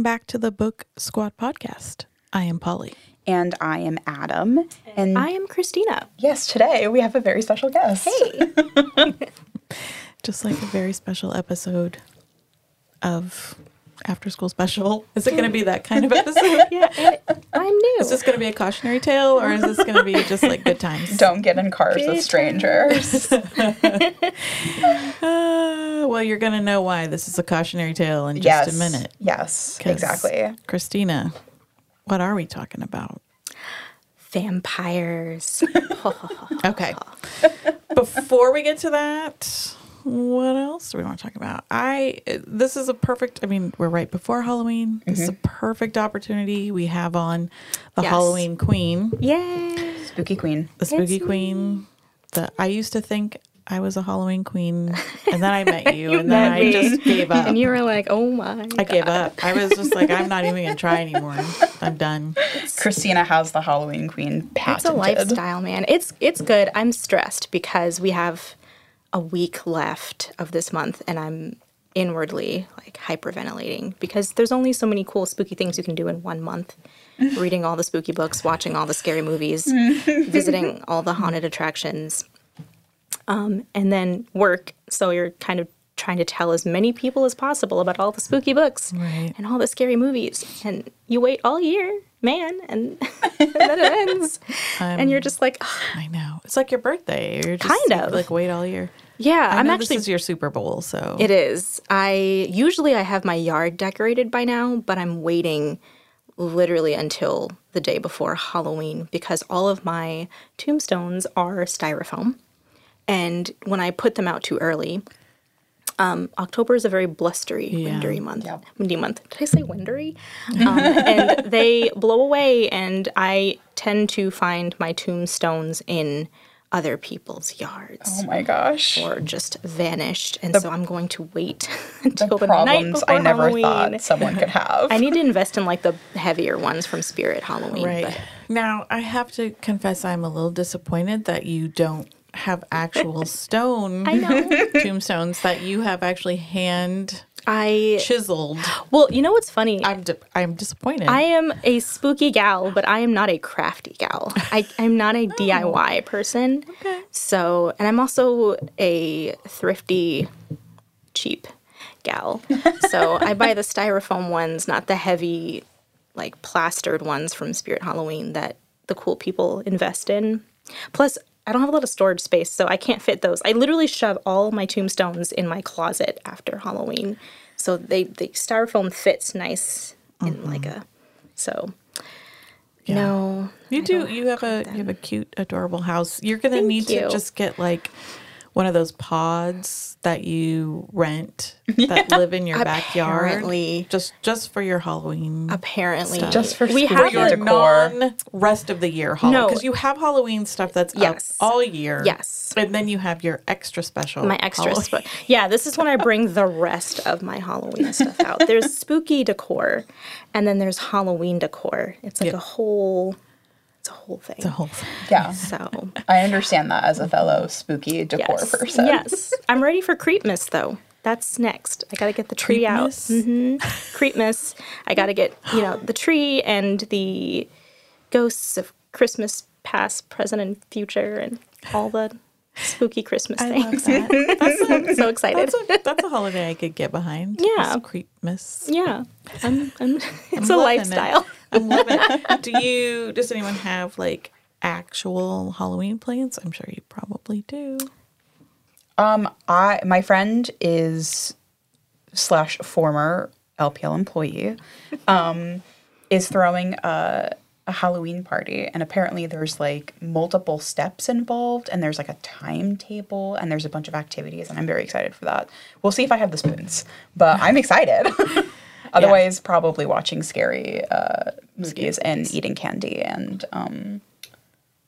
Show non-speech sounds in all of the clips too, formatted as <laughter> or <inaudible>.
Welcome back to the Book Squad podcast. I am Polly. And I am Adam. And I am Christina. yes, today we have a very special guest. Hey. <laughs> Just like a very special episode of After School Special. Is it going to be that kind of <laughs> episode? yeah, and I'm new. Is this going to be a cautionary tale or is this going to be just like good times? Don't get in cars with strangers. <laughs> Uh, well, you're going to know why this is a cautionary tale in just yes. a minute. Yes, exactly. Christina, what are we talking about? Vampires. <laughs> Okay. Before we get to that, what else do we want to talk about? I this is a perfect. I mean, we're right before Halloween. This is a mm-hmm. perfect opportunity. We have on the Yes. Halloween Queen, Yay. Spooky Queen. the Spooky It's Queen. The I used to think I was a Halloween queen, <laughs> and then I met you, and then met I me. just gave up. And you were like, oh my. I gave up. I was just like, I'm not even gonna try anymore. I'm done. Christina has the Halloween Queen It's a lifestyle, man. It's it's good. I'm stressed because we have a week left of this month and I'm inwardly like hyperventilating because there's only so many cool spooky things you can do in one month. <laughs> Reading all the spooky books, watching all the scary movies, <laughs> visiting all the haunted attractions. Um, and then work. So you're kind of trying to tell as many people as possible about all the spooky books Right. and all the scary movies. And you wait all year, man, and, and <laughs> <laughs> then it ends. and you're um, just like, "Ugh, I know. It's like your birthday. You're just Kind of. like wait all year. yeah, I I'm know actually. this is your Super Bowl, so it is. I usually I have my yard decorated by now, but I'm waiting literally until the day before Halloween because all of my tombstones are styrofoam. And when I put them out too early, um, October is a very blustery, Yeah. windery month. Yep. Windy month. Did I say windery? um, and <laughs> they blow away, and I tend to find my tombstones in other people's yards Oh my gosh. or just vanished. And so I'm going to wait <laughs> until the the, night problems before I never Halloween. thought someone could have. <laughs> I need to invest in like the heavier ones from Spirit Halloween. Right. but- Now, I have to confess, I'm a little disappointed that you don't have actual <laughs> stone I know. <laughs> tombstones that you have actually hand I chiseled. well, you know what's funny? I'm di- I'm disappointed. I am a spooky gal, but I am not a crafty gal. I, I'm not a <laughs> oh. DIY person. Okay. So, and I'm also a thrifty, cheap gal. So I buy the styrofoam ones, not the heavy, like plastered ones from Spirit Halloween that the cool people invest in. Plus, I don't have a lot of storage space, so I can't fit those. I literally shove all my tombstones in my closet after Halloween. So they the styrofoam fits nice in mm-hmm. like a so no. you do. You have a you have a cute, adorable house. You're gonna Thank need to just get like one of those pods that you rent <laughs> that live in your backyard. Apparently. just just for your Halloween. Apparently, Just for we have your it. decor. non rest of the year Halloween No. because you have Halloween stuff that's Yes. up all year. Yes. and then you have your extra special. my extras. Halloween. But yeah, this is when I bring the rest of my Halloween stuff out. There's spooky decor, and then there's Halloween decor. It's like Yeah. a whole, it's a whole thing. the whole thing. Yeah. <laughs> so I understand that as a fellow spooky decor yes, person. yes, <laughs> I'm ready for Creepmas though. That's next. I got to get the tree out. Creepmas? hmm Creepmas. I got to get you know the tree and the ghosts of Christmas past, present, and future, and all the spooky Christmas I things. love that. <laughs> That's a, I'm so excited. that's a that's a holiday I could get behind. Yeah. It's Creepmas. Yeah, I'm, I'm, it's I'm a lifestyle. it. I'm it. Do you? Does anyone have like actual Halloween plans? I'm sure you probably do. Um, I my friend is slash former LPL employee, um, is throwing a, a Halloween party, and apparently there's like multiple steps involved, and there's like a timetable, and there's a bunch of activities, and I'm very excited for that. We'll see if I have the spoons, but I'm excited. <laughs> Otherwise, probably watching scary uh, movies and eating candy and um,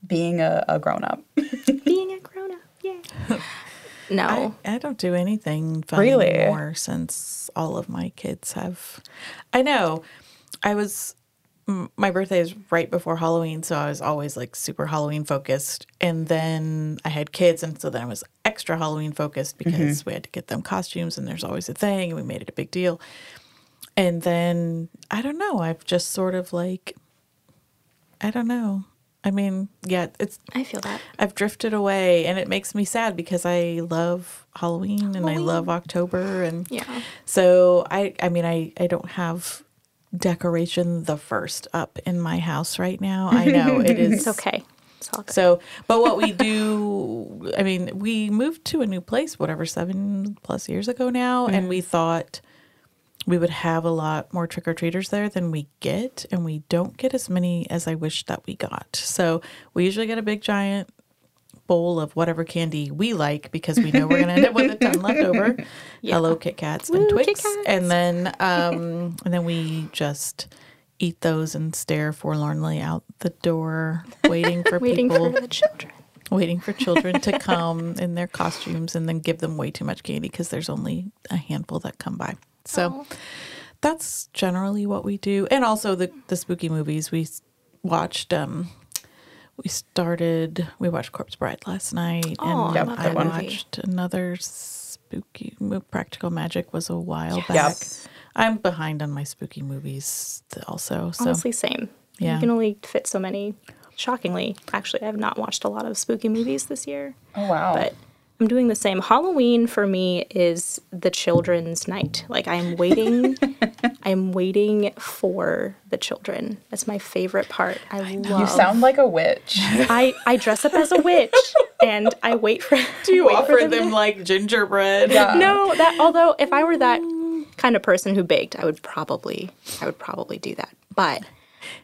being a, a grown up. <laughs> Being a grown up, yeah. No, I, I don't do anything fun Really? anymore since all of my kids have. I know. I was. My birthday is right before Halloween, so I was always like super Halloween focused. And then I had kids, and so then I was extra Halloween focused because we had to get them costumes, and there's always a thing, and we made it a big deal. And then I don't know. I've just sort of like, I don't know. I mean, yeah, it's I feel that. I've drifted away, and it makes me sad because I love Halloween and I love October, and Yeah. so I I mean I I don't have decoration the first up in my house right now. I know it <laughs> is It's okay. It's all good. so, but what we do, I mean, we moved to a new place, whatever, seven plus years ago now, and we mm-hmm. thought we would have a lot more trick or treaters there than we get, and we don't get as many as I wish that we got. So, we usually get a big giant bowl of whatever candy we like because we know we're going to end up with a ton left <laughs> over. Hello, Kit Kats and Woo, Twix, Kats. and then um, and then we just eat those and stare forlornly out the door, waiting for <laughs> Waiting people for the children. waiting for children to <laughs> come in their costumes and then give them way too much candy because there's only a handful that come by. So that's generally what we do. And also the the spooky movies we watched um we started we watched Corpse Bride last night Oh, and I I that watched another spooky mo- Practical Magic was a while back. Yes. I'm behind on my spooky movies also. So Honestly, same. Yeah. You can only fit so many. Shockingly, actually, I have not watched a lot of spooky movies this year. Oh wow. but I'm doing the same. Halloween for me is the children's night. Like I'm waiting, <laughs> I'm waiting for the children. That's my favorite part. I, love. you sound like a witch. <laughs> I I dress up as a witch and I wait for. <laughs> do you offer to- them like gingerbread? Yeah. No, that although if I were that kind of person who baked, I would probably I would probably do that. But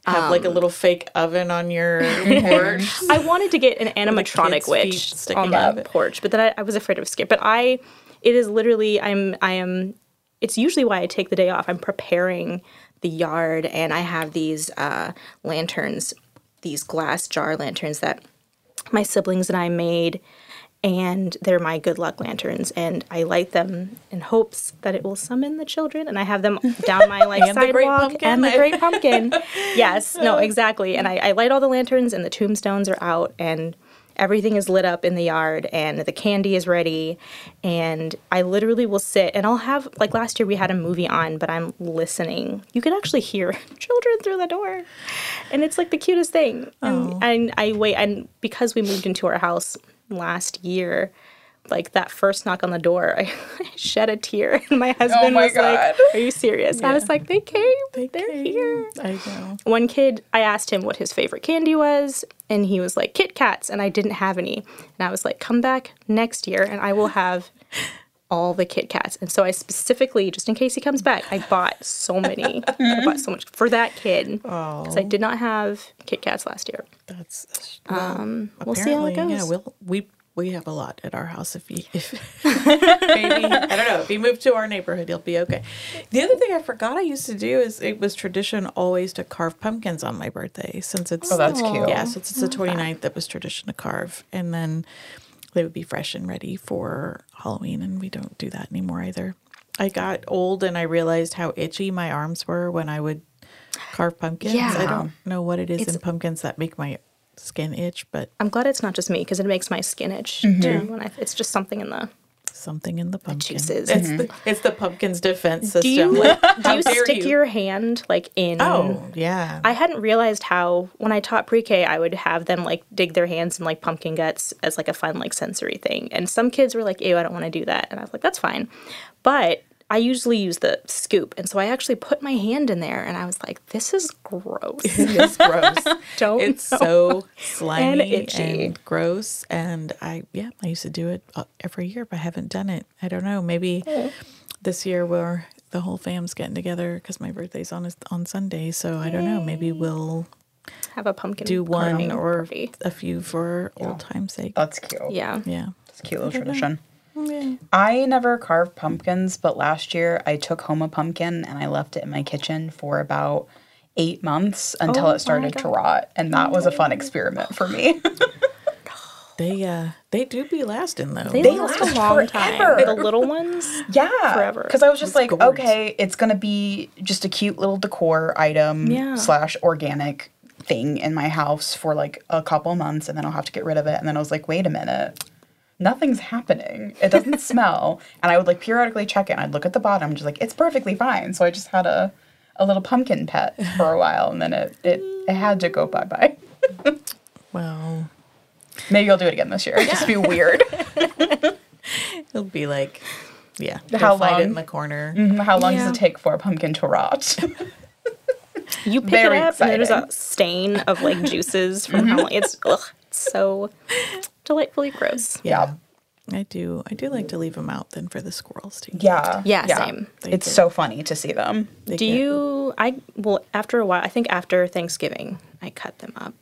have like a little fake oven on your <laughs> porch. I wanted to get an animatronic witch on the porch, but then I, I was afraid of scare. But I, it is literally I'm I am. It's usually why I take the day off. I'm preparing the yard, and I have these uh, lanterns, these glass jar lanterns that my siblings and I made, and they're my good luck lanterns. And I light them in hopes that it will summon the children. And I have them down my like <laughs> And sidewalk Pumpkin. and the great pumpkin. <laughs> yes, no, exactly. And I, I light all the lanterns, and the tombstones are out, and everything is lit up in the yard, and the candy is ready. And I literally will sit, and I'll have like last year we had a movie on, but I'm listening. You can actually hear <laughs> children through the door, and it's like the cutest thing. And, and I wait, and because we moved into our house last year. Like that first knock on the door, <laughs> I, shed a tear, and my oh husband my was like, "Are you serious?" I was like, "They came. They are came. here." I know. One kid, I asked him what his favorite candy was, and he was like, Kit Kats, and I didn't have any. And I was like, come back next year, and I will have all the Kit Kats. And so I specifically, just in case he comes back, I bought so many. I <laughs> bought so much for that kid. Because I did not have Kit Kats last year. That's Um, we'll see how it goes. Yeah, we'll, we we have a lot at our house. If you if <laughs> maybe I don't know if you move to our neighborhood, you'll be okay. The other thing I forgot I used to do is it was tradition always to carve pumpkins on my birthday since it's Oh, that's cute. yeah, since it's the 29th, that was tradition to carve, and then they would be fresh and ready for Halloween, and we don't do that anymore either. I got old and I realized how itchy my arms were when I would carve pumpkins. I don't know what it is It's- in pumpkins that make my skin itch, but I'm glad it's not just me because it makes my skin itch mm-hmm. too. When I, it's just something in the. Something in the pumpkin. juices. It's the mm-hmm. it's the pumpkin's defense system. Do you Like, <laughs> do you dare stick your hand like in? Oh yeah. I hadn't realized how when I taught pre-K, I would have them like dig their hands in like pumpkin guts as like a fun like sensory thing. And some kids were like, "Ew, I don't want to do that," and I was like, "That's fine," but I usually use the scoop, and so I actually put my hand in there, and I was like, "This is gross." <laughs> it's gross. <laughs> Don't It's know. so <laughs> slimy itchy. and gross. And I yeah, I used to do it uh, every year, but I haven't done it. I don't know. Maybe this year we're the whole fam's getting together because my birthday's on on Sunday. So I don't know. Maybe we'll have a pumpkin do one or party. a few for old time's sake. That's cute. Yeah. yeah. It's a cute little tradition. Yeah. I never carved pumpkins, but last year I took home a pumpkin and I left it in my kitchen for about eight months until Oh it my started to rot. And that was a fun experiment for me. <laughs> They uh they do be lasting though. They, They last, last a long forever. time. The little ones. <laughs> yeah. Forever. Because I was just like, gourds. okay, it's going to be just a cute little decor item Yeah. slash organic thing in my house for like a couple months and then I'll have to get rid of it. And then I was like, wait a minute. Nothing's happening. It doesn't <laughs> smell. And I would like periodically check it. And I'd look at the bottom, just like it's perfectly fine. So I just had a a little pumpkin pet for a while, and then it it, it had to go bye bye. <laughs> Well, Maybe I'll do it again this year. It'd just be <laughs> weird. it'll be like, yeah, How go it long? in the corner. Mhm, How long Yeah. does it take for a pumpkin to rot? You pick Very it up and there's a stain of like juices from how long it's ugh, it's so delightfully gross. yeah. I do. I do like to leave them out then for the squirrels to eat. Yeah. Yeah, same. They It's get- so funny to see them. Do get- you I well after a while I think after Thanksgiving I cut them up.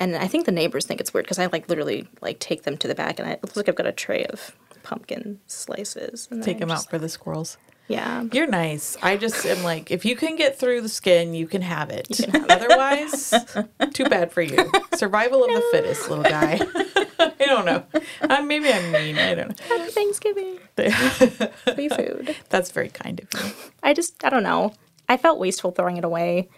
And I think the neighbors think it's weird because I like literally like take them to the back and I, it looks like I've got a tray of pumpkin slices. And take them just- out for the squirrels? Yeah. You're nice. I just am like, if you can get through the skin, you can have it. can have it. Otherwise, too bad for you. Survival of the <laughs> fittest, little guy. <laughs> I don't know. Uh, maybe I'm mean. I don't know. Happy Thanksgiving. <laughs> Free food. That's very kind of you. I just I don't know. I felt wasteful throwing it away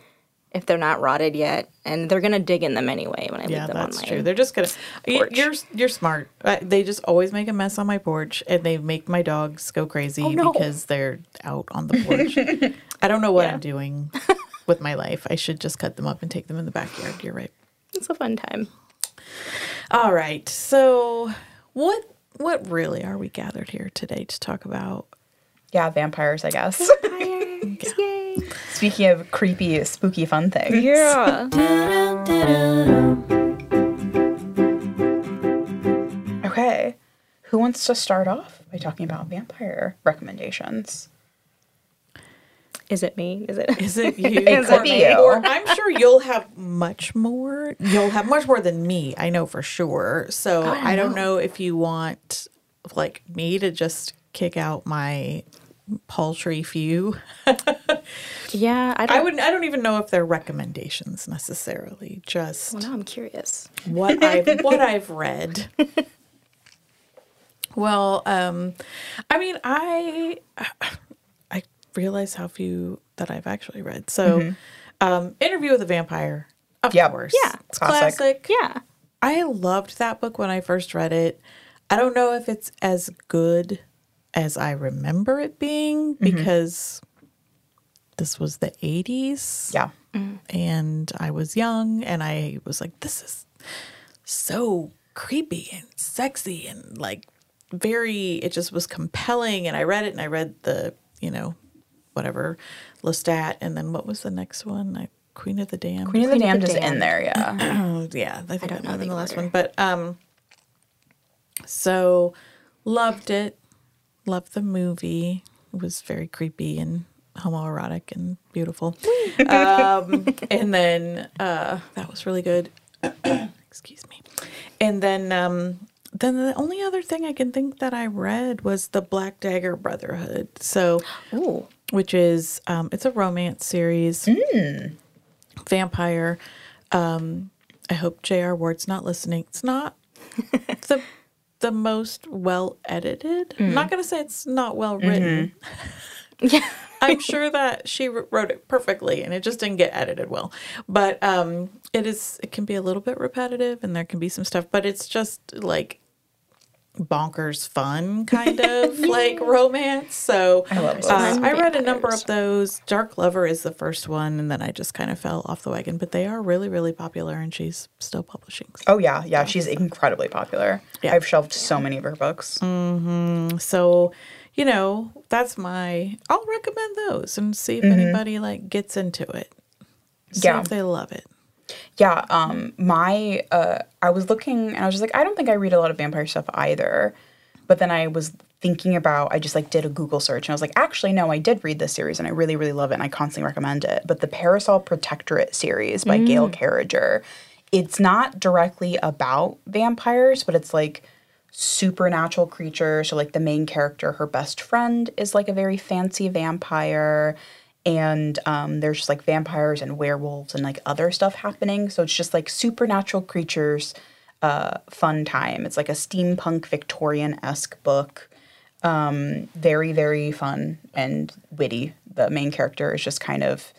if they're not rotted yet, and they're gonna dig in them anyway when I Yeah, leave them that's on my. true. They're just gonna. porch. You're you're smart. Uh, They just always make a mess on my porch, and they make my dogs go crazy Oh, no. because they're out on the porch. <laughs> I don't know what Yeah. I'm doing with my life. I should just cut them up and take them in the backyard. You're right. It's a fun time. All right. So what what really are we gathered here today to talk about? Yeah, vampires, I guess. Fires! <laughs> Yay! Speaking of creepy, spooky, fun things. Yeah. Okay. Who wants to start off by talking about vampire recommendations? Is it me? Is it? <laughs> Is it you? It could or, you. or I'm sure you'll have much more. You'll have much more than me. I know for sure. So I don't I don't know. know if you want like me to just kick out my paltry few. <laughs> Yeah, I don't. I wouldn't. I don't even know if they're recommendations necessarily. Just Well, now I'm curious. what I've <laughs> what I've read. Well, um, I mean, I I realize how few that I've actually read. So, mm-hmm. um, Interview with a Vampire, of Yep. course, Yeah. it's Classic. classic. Yeah. I loved that book when I first read it. I don't know if it's as good as I remember it being mm-hmm. because this was the 80s Yeah. Mm. and I was young and I was like, this is so creepy and sexy and like very, it just was compelling. And I read it and I read the, you know, whatever, Lestat. And then what was the next one? I, Queen of the Damned. Queen of the Queen Damned is in there, yeah. Oh, <clears throat> yeah, I think don't know might have been the the last one. But um, so loved it. Loved the movie. It was very creepy and homoerotic and beautiful. um, <laughs> and then uh, that was really good. <clears throat> Excuse me. And then um, then the only other thing I can think that I read was the Black Dagger Brotherhood. So Ooh. Which is um, it's a romance series. Vampire. Um, I hope J.R. Ward's not listening. It's not <laughs> the the most well edited. I'm not gonna say it's not well written. <laughs> Yeah. I'm sure that she wrote it perfectly, and it just didn't get edited well. But um, it is. It can be a little bit repetitive, and there can be some stuff. But it's just like bonkers fun <laughs> kind of like romance. So I love those. uh, I read a number of those. Dark Lover is the first one, and then I just kind of fell off the wagon. But they are really, really popular, and she's still publishing. Oh, yeah. Yeah. She's incredibly popular. Yeah. I've shelved so many of her books. So, you know, that's my. I'll recommend those and see if anybody like gets into it. See Yeah. if they love it. Yeah, um, my uh, I was looking and I was just like, I don't think I read a lot of vampire stuff either. But then I was thinking about, I just like did a Google search and I was like, actually, no, I did read this series and I really, really love it and I constantly recommend it. But the Parasol Protectorate series by Gail Carriger, it's not directly about vampires, but it's like supernatural creatures. So like the main character, her best friend is like a very fancy vampire. And um, there's just like vampires and werewolves and like other stuff happening. So it's just like supernatural creatures, uh, fun time. It's like a steampunk Victorian esque book. Um, very, very fun and witty. The main character is just kind of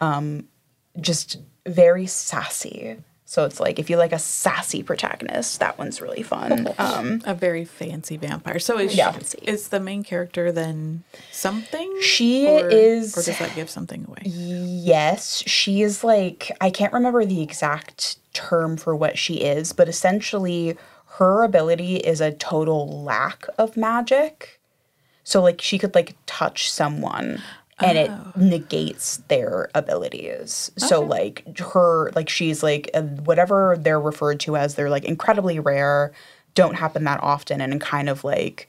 um, just very sassy. So it's like if you like a sassy protagonist, that one's really fun. <laughs> Um, A very fancy vampire. So is Yeah. she, is the main character then something? She or, is- or does that give something away? yes, she is like I can't remember the exact term for what she is, but essentially her ability is a total lack of magic. So like she could like touch someone and it negates their abilities. So like her like she's like uh, whatever they're referred to as they're like incredibly rare, don't happen that often and kind of like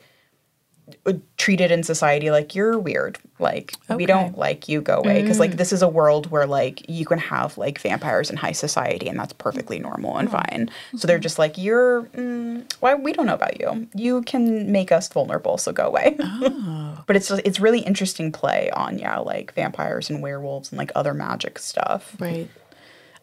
treated in society like you're weird. Like we don't like you go away. Because like mm. this is a world where like you can have like vampires in high society and that's perfectly mm. normal and mm. fine. So they're mm-hmm. just like you're mm, why we don't know about you. You can make us vulnerable so go away. Oh. <laughs> But it's it's really interesting play on yeah like vampires and werewolves and like other magic stuff. Right.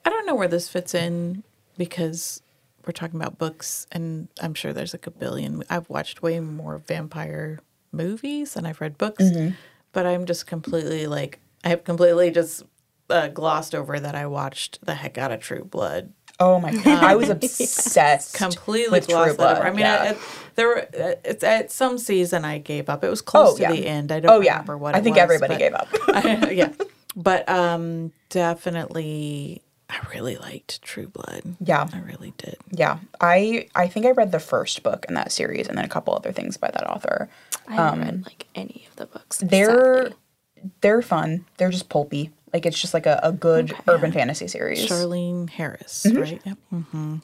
I don't know where this fits in because we're talking about books, and I'm sure there's like a billion. I've watched way more vampire movies than I've read books, Mm-hmm. but I'm just completely like, I have completely just uh, glossed over that I watched the heck out of True Blood. oh my god i was <laughs> obsessed Completely with glossed that Blood. over. I mean, yeah. I, I, there were uh, it's, at some season I gave up. It was close Oh, to yeah. the end. I don't oh yeah remember what i think was, everybody gave up <laughs> I- yeah, but um, definitely, I really liked True Blood. Yeah. I really did. Yeah, I I think I read the first book in that series and then a couple other things by that author. I haven't read like any of the books. Um, They're sadly. they're fun. They're just pulpy. Like it's just like a, a good urban fantasy series. Charlaine Harris, Mm-hmm. right? Yep. Mm-hmm.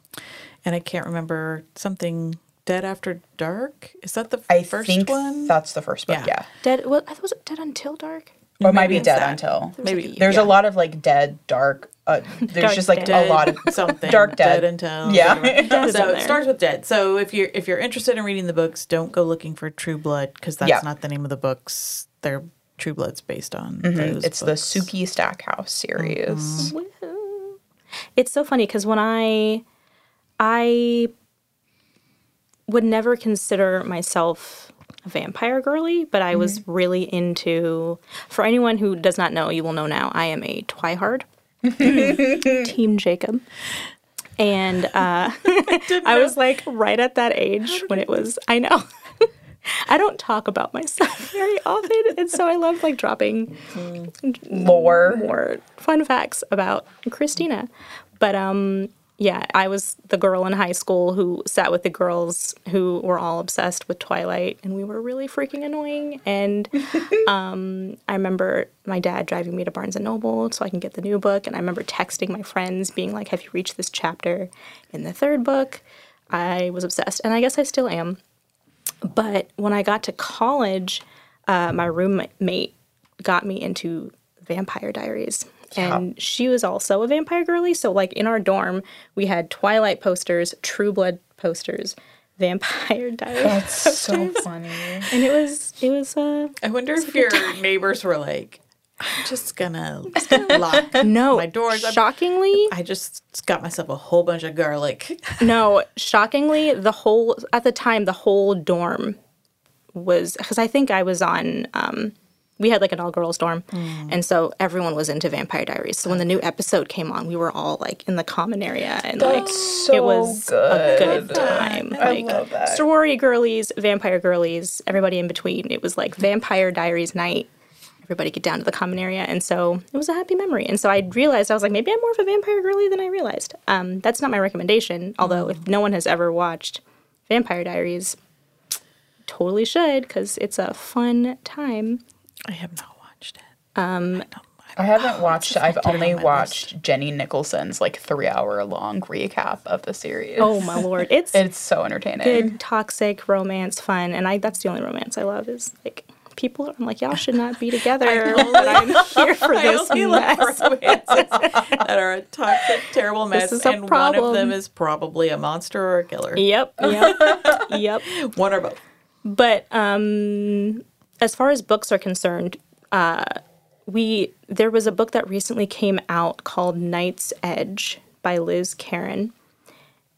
And I can't remember something. Dead After Dark is that the I first think one? that's the first book. Yeah. Yeah, Dead. What was it? Dead Until Dark. or it might be Maybe Dead that. Until. Maybe There's yeah. a lot of like dead, dark. Uh, there's Dark just like Dead. a lot of <laughs> something Dark Dead. until Yeah. whatever. Dead <laughs> so it starts with dead. So if you're if you're interested in reading the books, don't go looking for True Blood because that's Yeah. not the name of the books. They're True Blood's based on. Mhm. Those It's the books. Sookie Stackhouse series. Woohoo. It's so funny because when I, I would never consider myself a vampire girly, but I was Mm-hmm. really into. For anyone who does not know, you will know now. I am a Twihard, <laughs> Team Jacob, and uh, <laughs> I was like right at that age when it was. I know. <laughs> I don't talk about myself very often, and so I love like dropping Lore. more fun facts about Christina. But um yeah, I was the girl in high school who sat with the girls who were all obsessed with Twilight and we were really freaking annoying and <laughs> um I remember my dad driving me to Barnes and Noble so I can get the new book and I remember texting my friends being like, "Have you reached this chapter in the third book?" I was obsessed and I guess I still am. But when I got to college, uh, my roommate got me into Vampire Diaries. And she was also a vampire girly. So, like, in our dorm, we had Twilight posters, True Blood posters, <laughs> Vampire Diaries. That's so funny. and it was, it was, uh, I wonder if your neighbors were like, I'm just gonna <laughs> lock no, my doors. I'm- shockingly, I just got myself a whole bunch of garlic. <laughs> no, shockingly, the whole, at the time, the whole dorm was, because I think I was on, um, we had like an all girls dorm. And so everyone was into Vampire Diaries. So when the new episode came on, we were all like in the common area and like That's it so was a good. good time. I like love that. sorority girlies, vampire girlies, everybody in between. It was like Vampire Diaries night. Everybody get down to the common area. And so it was a happy memory. And so I realized I was like, maybe I'm more of a vampire girly than I realized. Um, that's not my recommendation. Although if no one has ever watched Vampire Diaries, totally should because it's a fun time. I have not watched it. Um, I haven't <sighs> watched. I've only on my watched Jenny Nicholson's like three hour long recap of the series. Oh my lord, it's <laughs> it's so entertaining. good toxic romance fun, and I that's the only romance I love is like people. I'm like y'all should not be <laughs> together, but I'm <laughs> here for this only love mess. romances that are a toxic, terrible mess, is a and one of them is probably a monster or a killer. Yep, yep, yep. One or both. But um, as far as books are concerned, uh, we there was a book that recently came out called Night's Edge by Liz Kerin,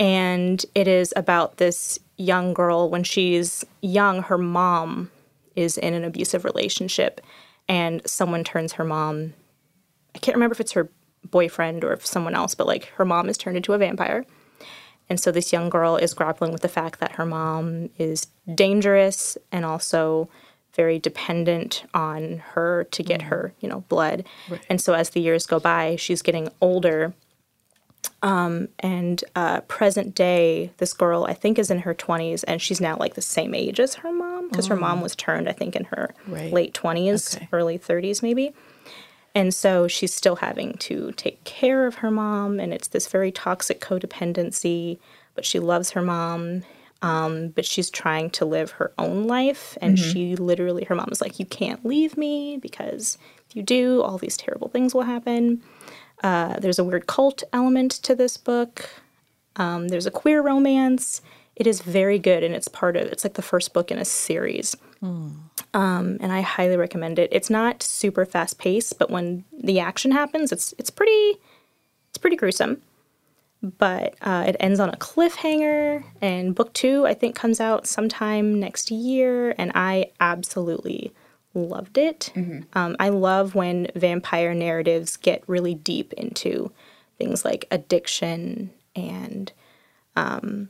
and it is about this young girl when she's young. Her mom is in an abusive relationship, and someone turns her mom. I can't remember if it's her boyfriend or if someone else, but like her mom is turned into a vampire. And so this young girl is grappling with the fact that her mom is dangerous and also very dependent on her to get her, you know, blood. And so as the years go by, she's getting older. Um, and uh, present day, this girl I think is in her 20s, and she's now like the same age as her mom because her mom was turned I think in her Right. late 20s, Okay. early 30s maybe. And so she's still having to take care of her mom, and it's this very toxic codependency. But she loves her mom, um, but she's trying to live her own life. And she literally, her mom is like, You can't leave me because if you do, all these terrible things will happen. Uh, there's a weird cult element to this book. Um, there's a queer romance. It is very good, and it's part of. It's like the first book in a series, um, and I highly recommend it. It's not super fast paced, but when the action happens, it's it's pretty it's pretty gruesome. But uh, it ends on a cliffhanger, and book two I think comes out sometime next year, and I absolutely loved it. Um, I love when vampire narratives get really deep into things like addiction and um,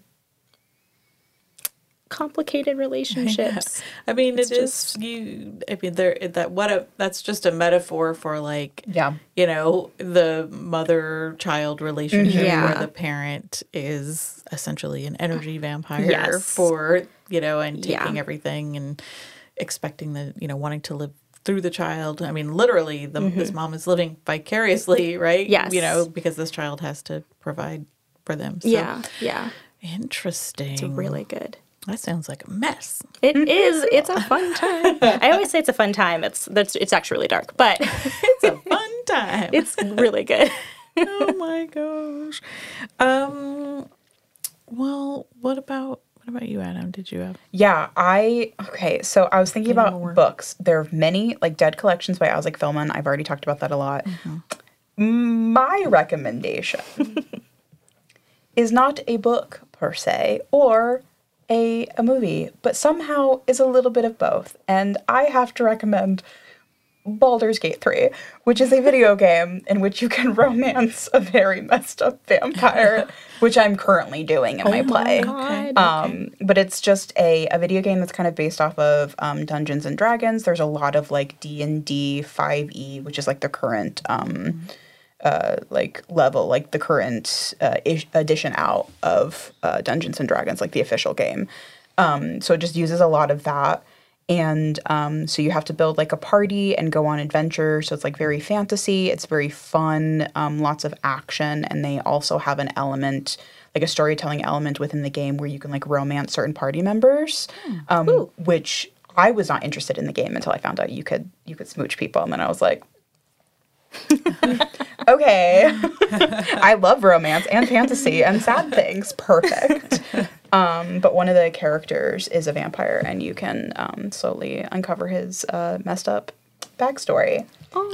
complicated <laughs> relationships. I mean, It's it is you. I mean, there that what a that's just a metaphor for like Yeah. you know the mother child relationship Yeah. where the parent is essentially an energy vampire Yes. for you know and Yeah. taking everything and expecting the you know wanting to live through the child. I mean, literally, the, this mom is living vicariously, right? Mm-hmm. Yes. you know because this child has to provide for them. So, Yeah, yeah. interesting. It's really good. That sounds like a mess. It is. It's a fun time. <laughs> I always say it's a fun time. It's that's it's actually really dark, but <laughs> It's a fun <laughs> time. it's really good. oh my gosh. Um. Well, what about what about you, Adam? Did you have? Yeah, I okay. So I was thinking about more? books. There are many like Dead Collections by Isaac Fellman. I've already talked about that a lot. My recommendation is not a book per se or a a movie, but somehow is a little bit of both. And I have to recommend Baldur's Gate 3, which is a video <laughs> game in which you can romance a very messed up vampire, <laughs> which I'm currently doing in my play. God. Um, but it's just a, a video game that's kind of based off of um, Dungeons and Dragons. There's a lot of like D and D 5e, which is like the current um, uh, like level, like the current uh, ish- edition out of uh, Dungeons and Dragons, like the official game. Um, so it just uses a lot of that. And um, so you have to build like a party and go on adventure. So it's like very fantasy. It's very fun, um, lots of action. And they also have an element, like a storytelling element within the game where you can like romance certain party members, um, which I was not interested in the game until I found out you could you could smooch people. And then I was like, <laughs> okay. I love romance and fantasy and sad things. Perfect. Um, but one of the characters is a vampire, and you can um, slowly uncover his uh, messed up backstory.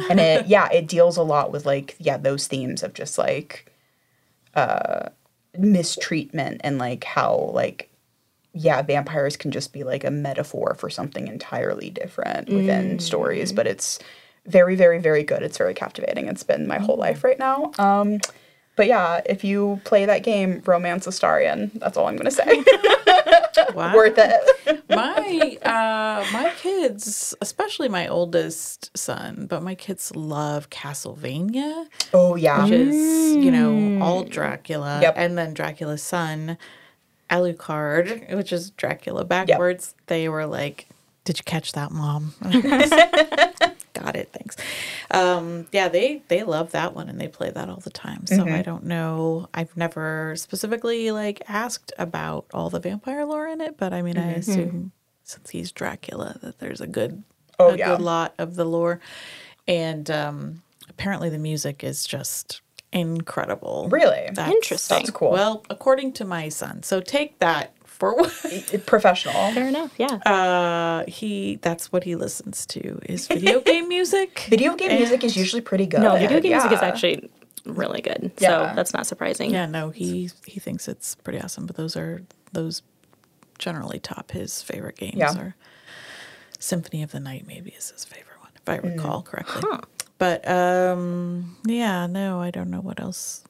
And it, yeah, it deals a lot with like, yeah, those themes of just like uh, mistreatment and like how like yeah, vampires can just be like a metaphor for something entirely different within stories, but it's very, very, very good. It's very captivating. It's been my whole life right now. Um, but yeah, if you play that game, Romance Astarion, that's all I'm gonna say. <laughs> Wow. Worth it. my uh my kids especially my oldest son but my kids love castlevania Oh yeah. which is you know all dracula Yep. and then dracula's son alucard which is dracula backwards they were like did you catch that mom <laughs> <laughs> got it thanks um yeah they they love that one and they play that all the time so i don't know i've never specifically like asked about all the vampire lore in it but i mean i assume since he's dracula that there's a good Oh, a yeah. good lot of the lore and um apparently the music is just incredible Really? That's- Interesting. That's cool. well according to my son so take that for <laughs> what Professional. Fair enough. Yeah. uh he that's what he listens to is video <laughs> game music Video game music is usually pretty good. no, video game music is actually really good. Yeah. So that's not surprising. yeah no he he thinks it's pretty awesome but those are those generally top his favorite games Yeah. are symphony of the night maybe is his favorite one if i recall correctly But um, yeah, no, I don't know what else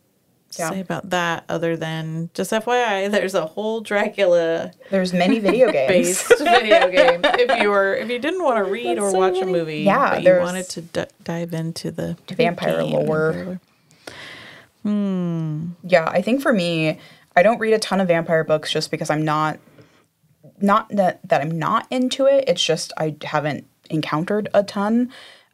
to Yeah. say about that other than just FYI, <laughs> there's a whole Dracula There's many video <laughs> games. based <laughs> video game. If you were, if you didn't want to read or so watch a movie, Yeah, but you wanted to d- dive into the vampire lore. vampire Yeah, I think for me, I don't read a ton of vampire books just because I'm not not that that I'm not into it. It's just I haven't encountered a ton.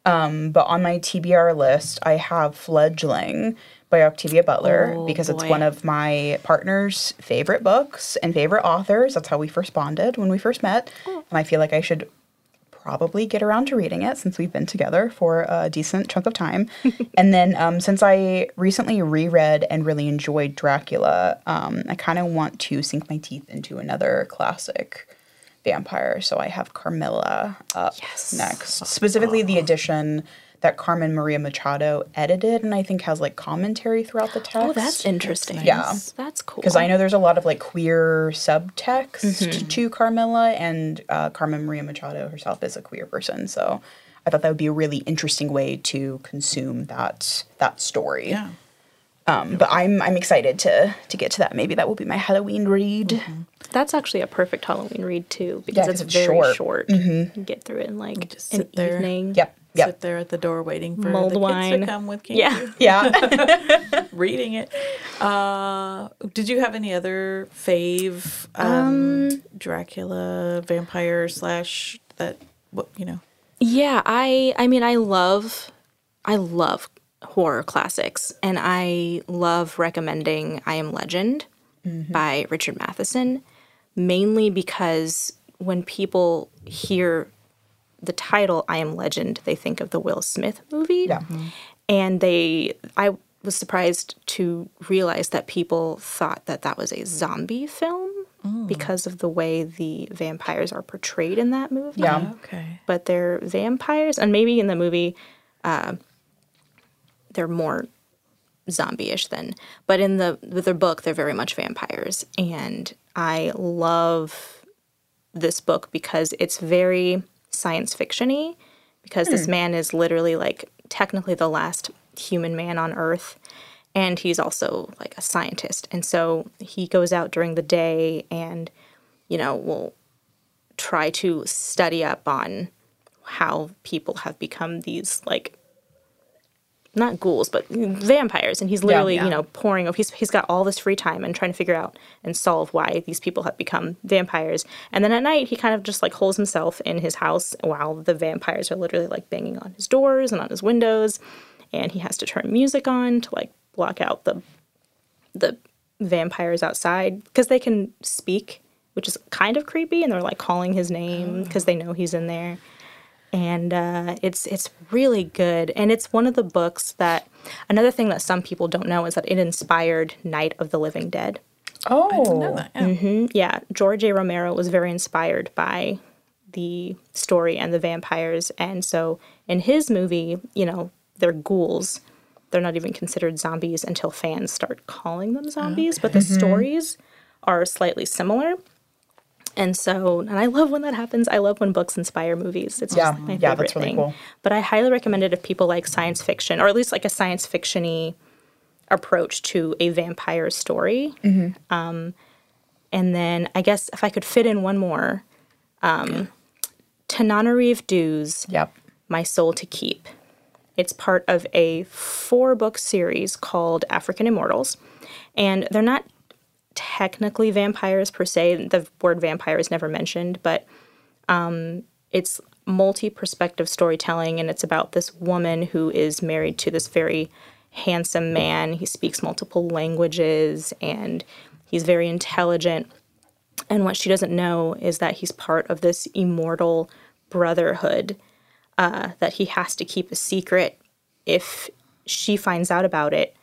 Um, but on my TBR list, I have Fledgling by Octavia Butler Oh, because it's one of my partner's favorite books and favorite authors. That's how we first bonded when we first met. Oh. And I feel like I should probably get around to reading it since we've been together for a decent chunk of time. <laughs> and then um, since I recently reread and really enjoyed Dracula, um, I kind of want to sink my teeth into another classic vampire. So I have Carmilla up Yes. next, specifically the edition that Carmen Maria Machado edited and I think has like commentary throughout the text. Oh, that's interesting. nice. Yeah. That's cool. Because I know there's a lot of like queer subtext Mm-hmm. to Carmilla, and uh, Carmen Maria Machado herself is a queer person. So I thought that would be a really interesting way to consume that that story. Yeah. Um, but I'm I'm excited to to get to that. Maybe that will be my Halloween read. Mm-hmm. That's actually a perfect Halloween read too because 'cause it's, it's very short. short. You can get through it in like just an sit there. evening. Yep. Yep. Sit there at the door waiting for Mulled the kids wine. to come with candy, <laughs> Yeah. Yeah. <laughs> reading it. Uh, did you have any other fave um, Dracula vampire slash that what you know? Yeah, I I mean I love I love horror classics and I love recommending I Am Legend by Richard Matheson mainly because when people hear the title I Am Legend, they think of the Will Smith movie. Yeah. And they I was surprised to realize that people thought that that was a zombie film because of the way the vampires are portrayed in that movie Yeah. Okay. but they're vampires, and maybe in the movie, uh, they're more zombie-ish than. But in the with their book, they're very much vampires, and I love this book because it's very science fictiony. Because this hmm. man is literally like technically the last human man on Earth, and he's also like a scientist, and so he goes out during the day and you know will try to study up on how people have become these like not ghouls but vampires and he's literally yeah. you know poring over he's, he's got all this free time and trying to figure out and solve why these people have become vampires and then at night he kind of just like holds himself in his house while the vampires are literally like banging on his doors and on his windows and he has to turn music on to like block out the the vampires outside because they can speak, which is kind of creepy, and they're like calling his name because they know he's in there. And uh, it's it's really good, and it's one of the books that another thing that some people don't know is that it inspired Night of the Living Dead. Oh. Know that, yeah. Mm, Yeah, George A. Romero was very inspired by the story and the vampires, and so in his movie, you know, they're ghouls. They're not even considered zombies until fans start calling them zombies, but the stories are slightly similar. And so, and I love when that happens. I love when books inspire movies. It's Yeah, my yeah, favorite that's really thing. cool. But I highly recommend it if people like science fiction, or at least like a science fiction-y approach to a vampire story. Um, and then I guess if I could fit in one more, um, Tananarive Due's Yep. My Soul to Keep. It's part of a four book series called African Immortals. And they're not technically vampires per se. The word vampire is never mentioned, but um, it's multi perspective storytelling. And it's about this woman who is married to this very handsome man. He speaks multiple languages and he's very intelligent. And what she doesn't know is that he's part of this immortal brotherhood uh, that he has to keep a secret. If she finds out about it,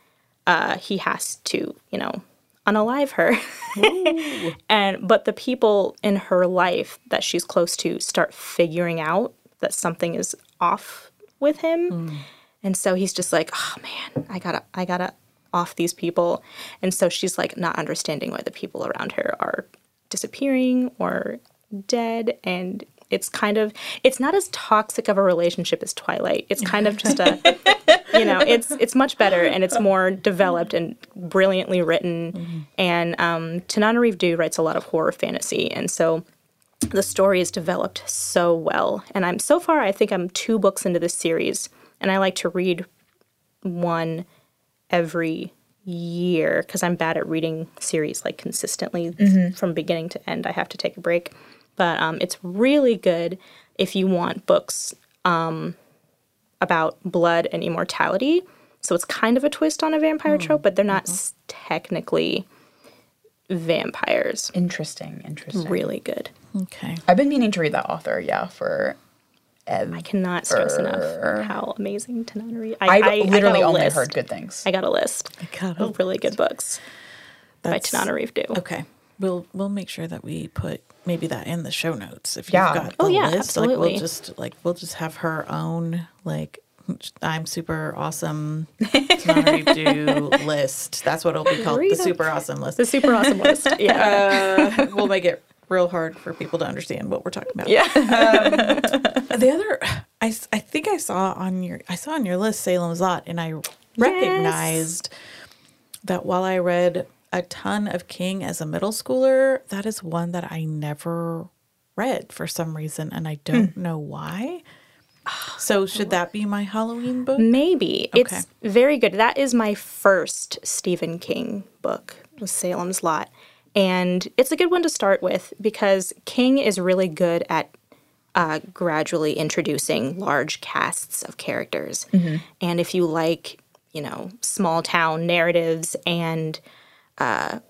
uh, he has to, you know, unalive her. <laughs> and but the people in her life that she's close to start figuring out that something is off with him. Mm. And so he's just like, "Oh man, I got to I got to off these people." And so she's like not understanding why the people around her are disappearing or dead and It's kind of it's not as toxic of a relationship as Twilight. It's kind of just a <laughs> you know, it's it's much better and it's more developed and brilliantly written. And um, Tananarive Due writes a lot of horror fantasy, and so the story is developed so well. And I'm so far, I think I'm two books into this series, and I like to read one every year because I'm bad at reading series like consistently from beginning to end. I have to take a break, but um, it's really good if you want books um, about blood and immortality. So it's kind of a twist on a vampire trope, but they're not s- technically vampires. Interesting, interesting. Really good. Okay. I've been meaning to read that author, yeah, for ev- I cannot stress enough how amazing Tananari. I, I've I- I literally a only list. heard good things. I got a list I got a of really good books by That's- Tananarive Due. Okay. We'll we'll make sure that we put maybe that in the show notes if you've got the Oh, yeah, list. Like we'll just like we'll just have her own like I'm super awesome <laughs> Tanari do list. That's what it'll be called. Read the it. super awesome list. The super awesome list. <laughs> Yeah. Uh, we'll make it real hard for people to understand what we're talking about. yeah. The other, I, I think I saw on your, I saw on your list Salem's Lot, and I recognized that while I read a ton of King as a middle schooler, that is one that I never read for some reason, and I don't know why. <sighs> So should that be my Halloween book? Maybe. Okay. It's very good. That is my first Stephen King book, Salem's Lot. And it's a good one to start with because King is really good at uh, gradually introducing large casts of characters. And if you like, you know, small town narratives and uh,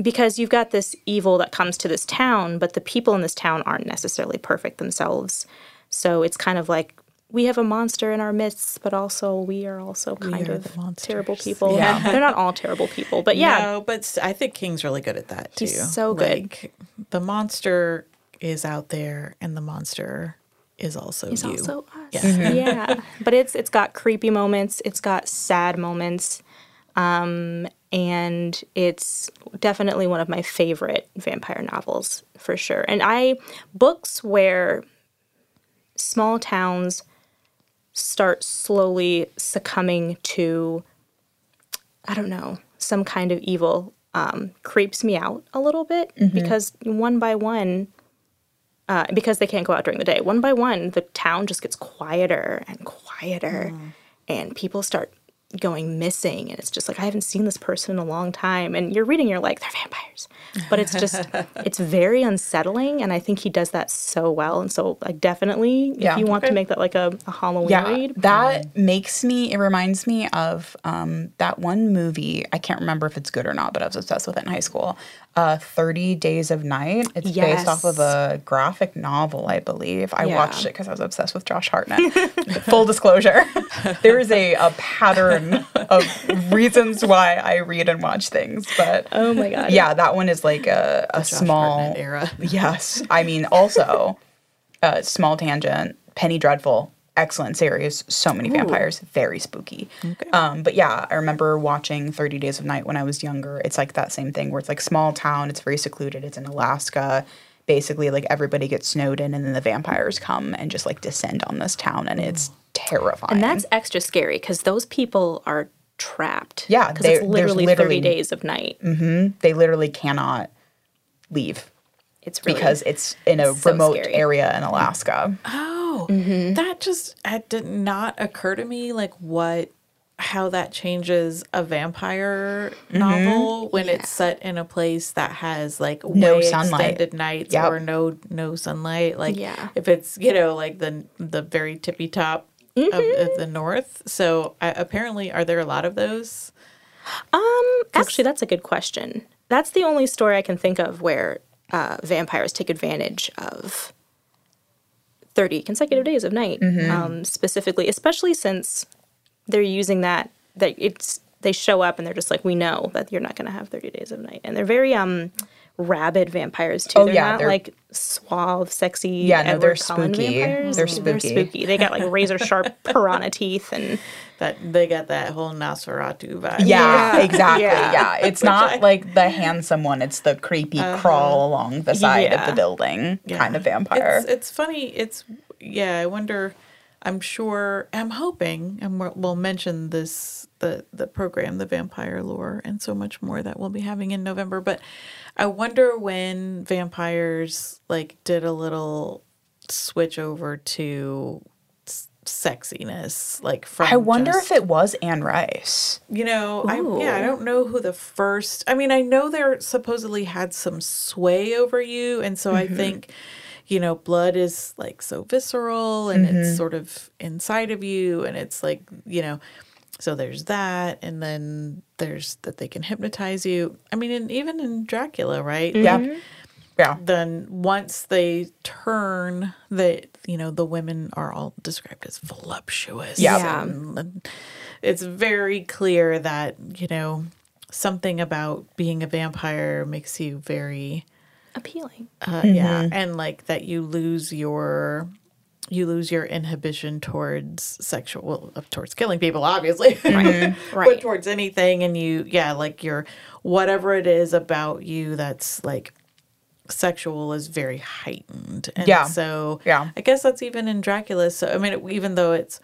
because you've got this evil that comes to this town, but the people in this town aren't necessarily perfect themselves. So it's kind of like we have a monster in our midst, but also we are also kind are of terrible people. Yeah. <laughs> They're not all terrible people, but yeah, No, but I think King's really good at that too. He's so good. Like, the monster is out there, and the monster is also it's you. also us. Yeah. yeah. <laughs> But it's it's got creepy moments, it's got sad moments. Um, and it's definitely one of my favorite vampire novels for sure. And I books where small towns start slowly succumbing to I don't know, some kind of evil um, creeps me out a little bit because one by one uh, because they can't go out during the day. One by one, the town just gets quieter and quieter, and people start going missing. And it's just like, I haven't seen this person in a long time. And you're reading, you're like, they're vampires. But it's just, <laughs> it's very unsettling. And I think he does that so well. And so, like, definitely, Yeah. if you want Okay. to make that like a, a Halloween Yeah, read, that makes me. It reminds me of um, that one movie. I can't remember if it's good or not, but I was obsessed with it in high school. Uh, Thirty Days of Night. It's based off of a graphic novel, I believe. I Yeah. watched it because I was obsessed with Josh Hartnett. <laughs> Full disclosure, <laughs> there is a, a pattern of reasons why I read and watch things, but oh my God. yeah, that one is like a, a small Hartnett era. <laughs> Yes, I mean also, uh, small tangent. Penny Dreadful, excellent series. So many vampires, very spooky. Um, but yeah, I remember watching Thirty Days of Night when I was younger. It's like that same thing where it's like small town. It's very secluded. It's in Alaska. Basically, like everybody gets snowed in, and then the vampires come and just like descend on this town, and it's terrifying. And that's extra scary because those people are trapped. Yeah, Because they- it's literally, literally- 30 days of night. they literally cannot leave It's really, because it's in a so remote scary. area in Alaska. Oh, Mm-hmm. that just it did not occur to me like what how that changes a vampire Mm-hmm. novel when it's set in a place that has like No way sunlight. extended nights Yep. or no no sunlight like Yeah. if it's you know like the the very tippy top of, Mm-hmm. of the north so I, apparently are there a lot of those Um, actually, that's a good question. That's the only story I can think of where uh, vampires take advantage of 30 consecutive days of night, um, specifically, especially since they're using that, that it's, they show up and they're just like, we know that you're not going to have 30 days of night. And they're very um, rabid vampires too. Oh, they're yeah, not they're- like suave, sexy. Yeah, no, Edward they're Cullen spooky. Vampires. They're They're spooky. spooky. They got like razor sharp <laughs> piranha teeth and That they got that whole Nosferatu vibe. Yeah, Yeah. <laughs> exactly. Yeah. Yeah. <laughs> It's not like the handsome one, it's the creepy uh-huh. crawl along the side of the building Yeah. kind of vampire. It's, it's funny. It's yeah. I wonder. I'm sure. I'm hoping, and we'll, mention this the the program, the vampire lore, and so much more that we'll be having in November. But I wonder when vampires like did a little switch over to sexiness, like from. I wonder just- if it was Anne Rice. you know, I yeah, I don't know who the first. I mean, I know there supposedly had some sway over you, and so I mm-hmm. think, you know, blood is like so visceral and it's mm-hmm. sort of inside of you, and it's like you know, so there's that, and then there's that they can hypnotize you. I mean, and even in Dracula, right? Yeah. Mm-hmm. Yeah. Then once they turn, that you know the women are all described as voluptuous. Yeah. Yeah. and- and it's very clear that you know something about being a vampire makes you very appealing. uh, yeah and like that you lose your you lose your inhibition towards sexual well, uh, towards killing people obviously <laughs> but Right. towards anything and you yeah like your whatever it is about you that's like sexual is very heightened and Yeah. so Yeah. i guess that's even in dracula so i mean even though it's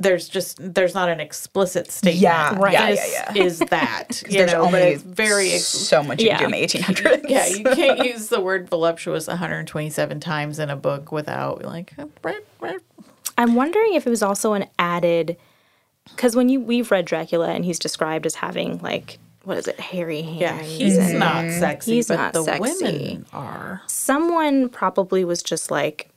there's just there's not an explicit statement Yeah, Right. yeah, yeah, yeah. is <laughs> that <laughs> you There's know but only it's very ex- so much you Yeah. can do in the 1800s. <laughs> yeah, you can't use the word voluptuous 127 times in a book without like I'm wondering if it was also an added because when you we've read Dracula and he's described as having like what is it, hairy hands? yeah, he's and not mm-hmm. sexy, He's but not the sexy. women are. someone probably was just like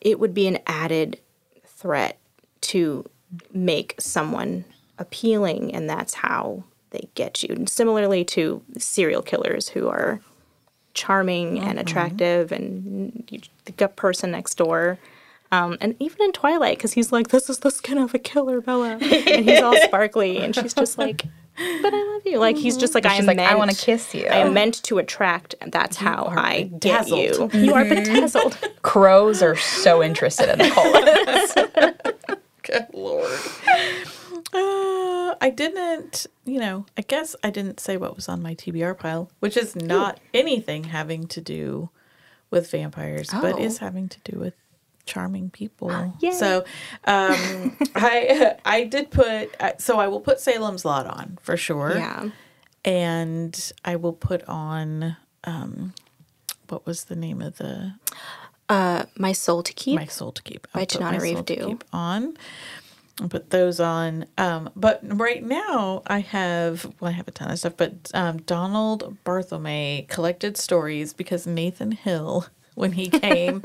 it would be an added threat to make someone appealing and that's how they get you and similarly to serial killers who are charming and attractive and you, the person next door um, and even in Twilight, because he's like, "This is the skin of a killer, Bella," and he's all <laughs> sparkly, and she's just like, "But I love you." Like he's just like, "I am like, meant, I want to kiss you. I am meant to attract, and that's how are I get you. bedazzled. You are bedazzled. Crows are so interested in the <laughs> cult. <laughs> <laughs> Good lord. Uh, I didn't, you know, I guess I didn't say what was on my TBR pile, which is not anything having to do with vampires, but Oh. is having to do with charming people. Yay. So, um, <laughs> I I did put uh, so I will put Salem's Lot on for sure. yeah. and I will put on um, what was the name of the Uh, My soul to keep. my soul to keep By I'll put Tanana My Reeve Soul to keep on. I'll put those on. Um, but right now I have well, I have a ton of stuff, but um, Donald Barthelme collected stories because Nathan Hill, <laughs> when he came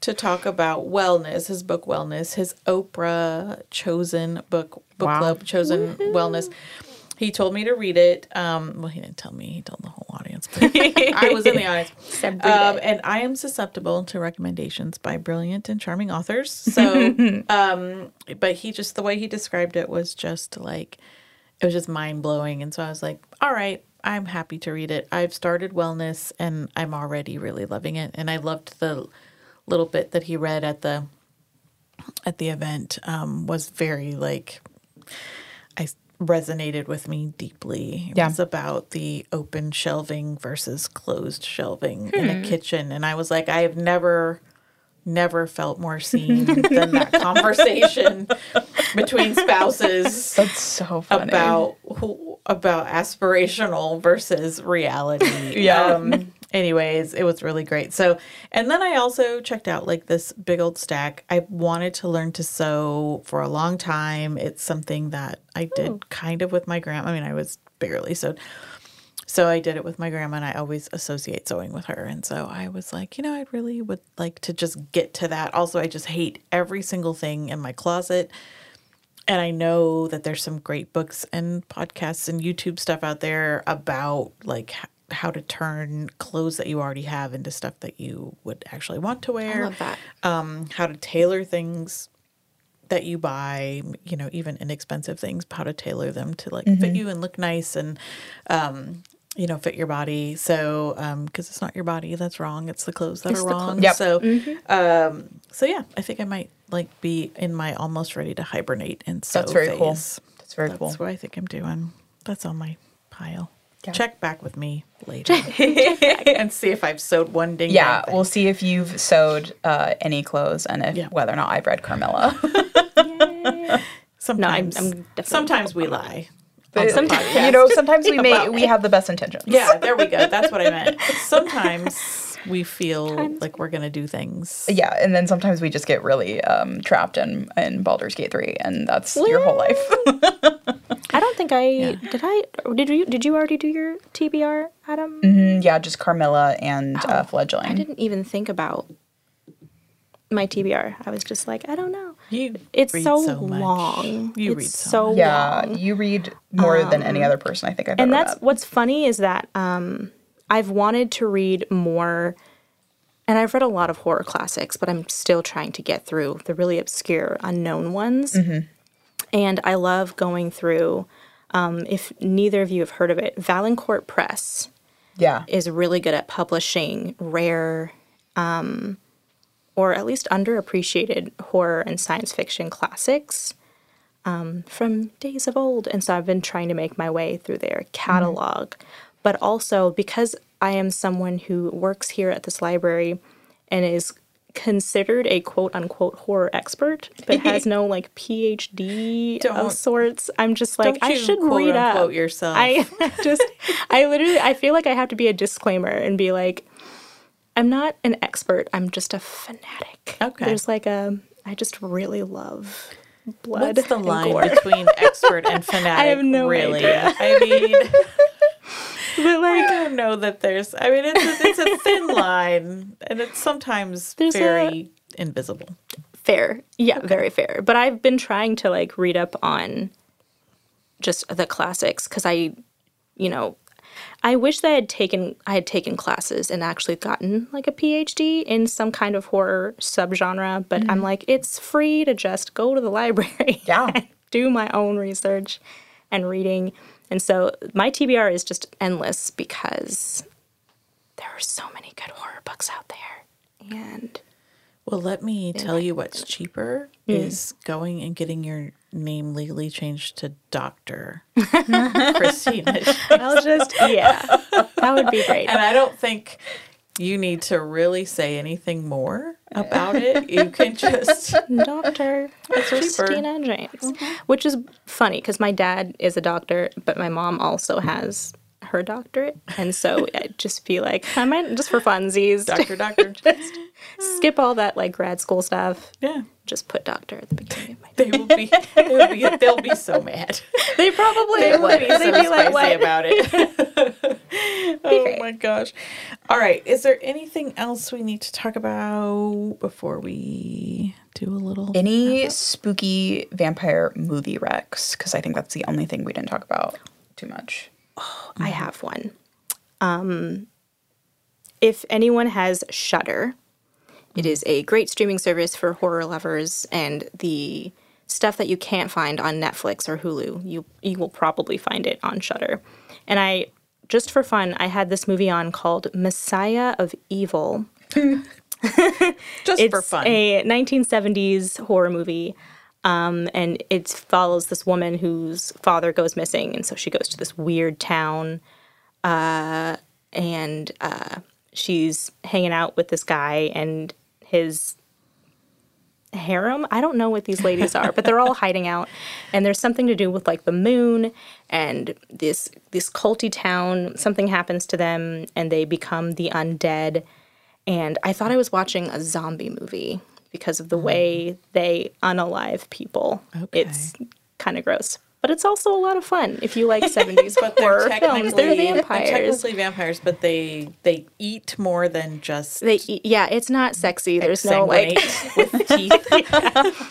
to talk about wellness, his book Wellness, his Oprah chosen book book Wow. club chosen wellness. He told me to read it. Um, well, he didn't tell me. He told the whole audience. But I was in the <laughs> audience. Um, and I am susceptible to recommendations by brilliant and charming authors. <laughs> So, um, but he just the way he described it was just like it was just mind blowing. And so I was like, all right, I'm happy to read it. I've started wellness and I'm already really loving it. And I loved the little bit that he read at the at the event um, was very like I resonated with me deeply. It Yeah. was about the open shelving versus closed shelving in a kitchen. And I was like, I have never, never felt more seen than that <laughs> conversation between spouses That's so funny. about who, about aspirational versus reality. Yeah. Um, anyways, it was really great. So, and then I also checked out like this big old stack. I wanted to learn to sew for a long time. It's something that I did oh. kind of with my grandma. I mean, I was barely sewed. So I did it with my grandma and I always associate sewing with her. And so I was like, you know, I really would like to just get to that. Also, I just hate every single thing in my closet. And I know that there's some great books and podcasts and YouTube stuff out there about like how to turn clothes that you already have into stuff that you would actually want to wear. I love that. Um, how to tailor things that you buy, you know, even inexpensive things, how to tailor them to like fit you and look nice. And um, you know, fit your body. So, um, because it's not your body that's wrong, it's the clothes that It's are wrong. Yep. So, um, so yeah, I think I might like be in my almost ready to hibernate and so That's very cool. That's very That's cool. That's what I think I'm doing. That's on my pile. Yeah. Check back with me later <laughs> <laughs> and see if I've sewed one ding. Yeah, thing. we'll see if you've sewed uh, any clothes and if Yeah. whether or not I've read Carmilla. <laughs> sometimes. I'm definitely sometimes we lie. sometimes, you know, sometimes we may we have the best intentions. Yeah, there we go. That's what I meant. Sometimes we feel like we're gonna do things. Yeah, and then sometimes we just get really um, trapped in in Baldur's Gate three, and that's your whole life. <laughs> <laughs> I don't think I did. I did you did you already do your TBR, Adam? Mm, yeah, just Carmilla and uh, fledgling. I didn't even think about my TBR. I was just like, I don't know. You It's read so, much. long. You it's read so so Yeah, long. you read more than any other person I think I've and that's met. what's funny is that um, I've wanted to read more, and I've read a lot of horror classics, but I'm still trying to get through the really obscure, unknown ones. And I love going through. Um, if neither of you have heard of it, Valancourt Press Yeah, is really good at publishing rare, um, or at least underappreciated horror and science fiction classics um, from days of old. And so I've been trying to make my way through their catalog. But also because I am someone who works here at this library and is considered a quote unquote horror expert, but <laughs> has no like PhD of sorts, I'm just like, I should quote read up. yourself. I <laughs> just, I literally, I feel like I have to be a disclaimer and be like, I'm not an expert. I'm just a fanatic. Okay. There's like a, I just really love blood. What's the line gore. between expert and fanatic? <laughs> I have no really. idea. I mean, <laughs> But like I don't know that there's. I mean, it's a, it's a thin <laughs> line, and it's sometimes There's a- very invisible. fair. Yeah, very fair. But I've been trying to like read up on just the classics because I, you know, I wish that I had taken I had taken classes and actually gotten like a PhD in some kind of horror subgenre. But I'm mm-hmm. like, it's free to just go to the <laughs> library. Yeah. and do my own research and reading. And so my TBR is just endless because there are so many good horror books out there. And Well, let me tell you what's cheaper hmm. is going and getting your name legally changed to Doctor <laughs> Christina. I'll just, yeah, that would be great. And I don't think you need to really say anything more about it. You can just <laughs> Doctor. Christina James, mm-hmm. which is funny because my dad is a doctor, but my mom also has her doctorate, and so I just feel like I might just for funsies Doctor Doctor. <laughs> Just uh, skip all that like grad school stuff. Yeah. Just put doctor at the beginning of my. They will be they will be they'll be so mad. <laughs> They probably They will would. be so They'd be like, spicy "What?" about it. <laughs> oh great. my gosh. All right. Is there anything else we need to talk about before we do a little Any spooky vampire movie recs? Because I think that's the only thing we didn't talk about too much. I have one. Um, if anyone has Shudder, it is a great streaming service for horror lovers, and the stuff that you can't find on Netflix or Hulu, you you will probably find it on Shudder. And I, just for fun, I had this movie on called Messiah of Evil. <laughs> just It's for fun? a 1970s horror movie. Um, and it follows this woman whose father goes missing, and so she goes to this weird town, uh, and uh, she's hanging out with this guy and his harem. I don't know what these ladies are, but they're all hiding out, and there's something to do with like the moon and this this culty town. Something happens to them, and they become the undead. And I thought I was watching a zombie movie because of the mm-hmm. way they unalive people. Okay. It's kind of gross. But it's also a lot of fun if you like <laughs> 70s but they're horror films. They're technically, they're vampires. technically vampires, but they they eat more than just They eat, yeah, it's not sexy. There's no like <laughs> with teeth.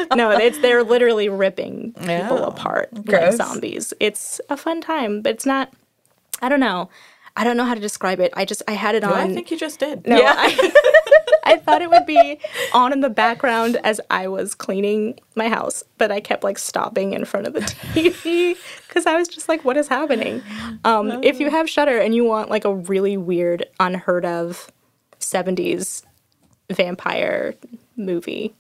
<laughs> no, it's they're literally ripping people Yeah. apart like zombies. It's a fun time, but it's not. I don't know. I don't know how to describe it. I just I had it Well, on. I think you just did. no, Yeah. I, I thought it would be on in the background as I was cleaning my house, but I kept like stopping in front of the TV because <laughs> I was just like, "What is happening?" Um, if you have Shudder and you want like a really weird, unheard of '70s vampire movie,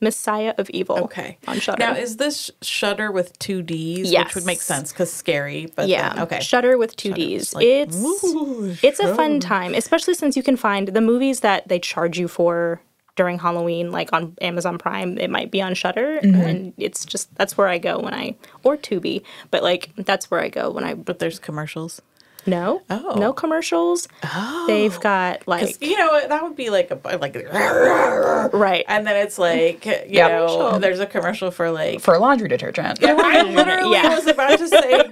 Messiah of Evil. Okay. on Shudder. Now, is this Shudder with two D's? Yes. Which would make sense because scary. But yeah, then- okay. Shudder with two D's. like, it's ooh, it's a fun time, especially since you can find the movies that they charge you for during Halloween, like on Amazon Prime. It might be on Shudder, Mm-hmm. and it's just that's where I go when I or Tubi, but like that's where I go when I But there's commercials. No Oh. no commercials. Oh. They've got like you know, that would be like a like, <laughs> right. and then it's like you Yeah. know, there's a commercial for like. For laundry detergent. I literally Yeah. was about to say <laughs>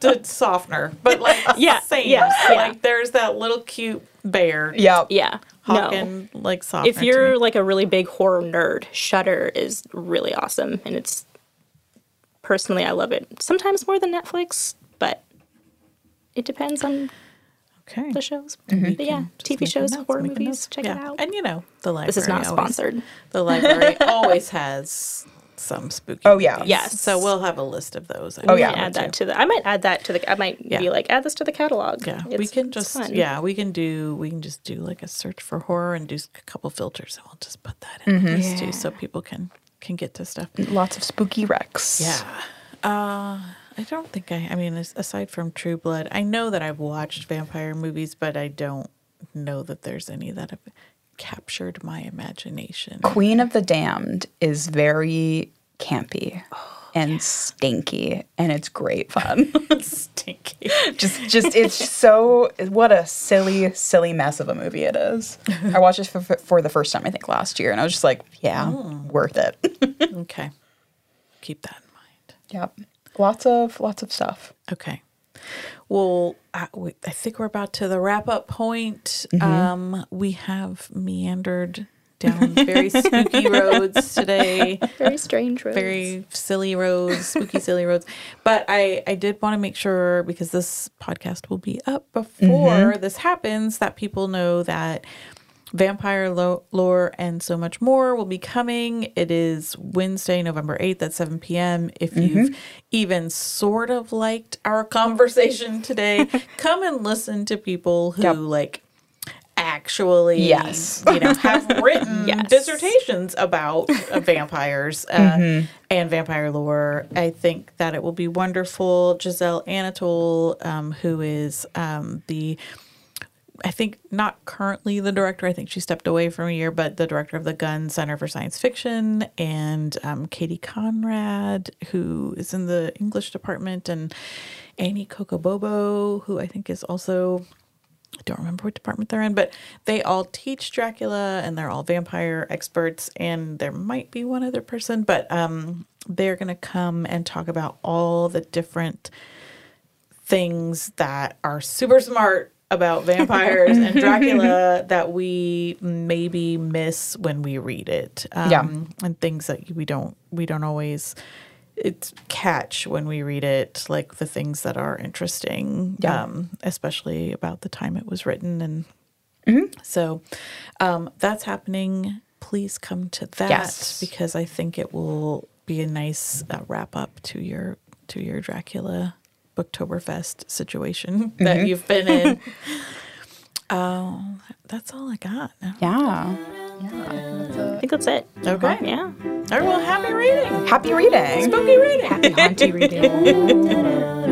the softener, but like <laughs> Yeah, same. yeah, yeah. Like there's that little cute bear Yep. Yeah, no. like softener. If you're like a really big horror nerd, Shudder is really awesome, and it's personally I love it. Sometimes more than Netflix, but it depends on okay, the shows. But yeah, Just TV shows, notes, horror movies, notes. check Yeah. it out. And you know, the library. This is not always- sponsored. The library <laughs> always has some spooky. Oh, yeah. movies. Yes. So we'll have a list of those. Oh, yeah. add that to the. I might add that to the. I might Yeah. be like, add this to the catalog. Yeah, we can just fun. yeah, we can do we can just do like a search for horror and do a couple filters and we'll just put that in Mm-hmm. the list too, so people can can get to stuff. Lots of spooky recs. Yeah. Uh, I don't think I. I mean, aside from True Blood, I know that I've watched vampire movies, but I don't know that there's any that have captured my imagination. Queen of the Damned is very campy oh, and stinky, and it's great fun. <laughs> <laughs> Stinky. just, just it's so what a silly, silly mess of a movie it is. I watched it for, for the first time I think last year, and I was just like, yeah, oh. worth it. <laughs> Okay, keep that in mind. yep, lots of lots of stuff. Okay. Well, I, we, I think we're about to the wrap up point. Mm-hmm. Um, we have meandered down very spooky <laughs> roads today. Very strange roads. very silly roads, spooky silly roads. But I I did want to make sure because this podcast will be up before this happens that people know that vampire lo- lore and so much more will be coming. It is Wednesday, November 8th at 7 p.m. If you've even sort of liked our <laughs> conversation today, come and listen to people who Yep. like actually Yes. you know have <laughs> written Yes. dissertations about uh, vampires uh, and vampire lore i think that it will be wonderful Giselle Anatol um, who is um, the I think not currently the director. I think she stepped away from a year, but the director of the Gunn Center for Science Fiction and um, Katie Conrad, who is in the English department, and Ani Kokobobo, who I think is also I don't remember what department they're in, but they all teach Dracula and they're all vampire experts. And there might be one other person, but um, they're going to come and talk about all the different things that are super smart about vampires and Dracula <laughs> that we maybe miss when we read it. Um, Yeah. And things that we don't we don't always it's catch when we read it, like the things that are interesting, Yeah. um, especially about the time it was written. And Mm-hmm. so um, that's happening. Please come to that Yes. because I think it will be a nice uh, wrap up to your to your Dracula Booktoberfest situation <laughs> that Mm-hmm. you've been in. <laughs> Oh, that's all I got. Yeah. I think that's it. Okay. Yeah. All right. Well, happy reading. Happy reading. Spooky reading. Happy haunty reading. <laughs>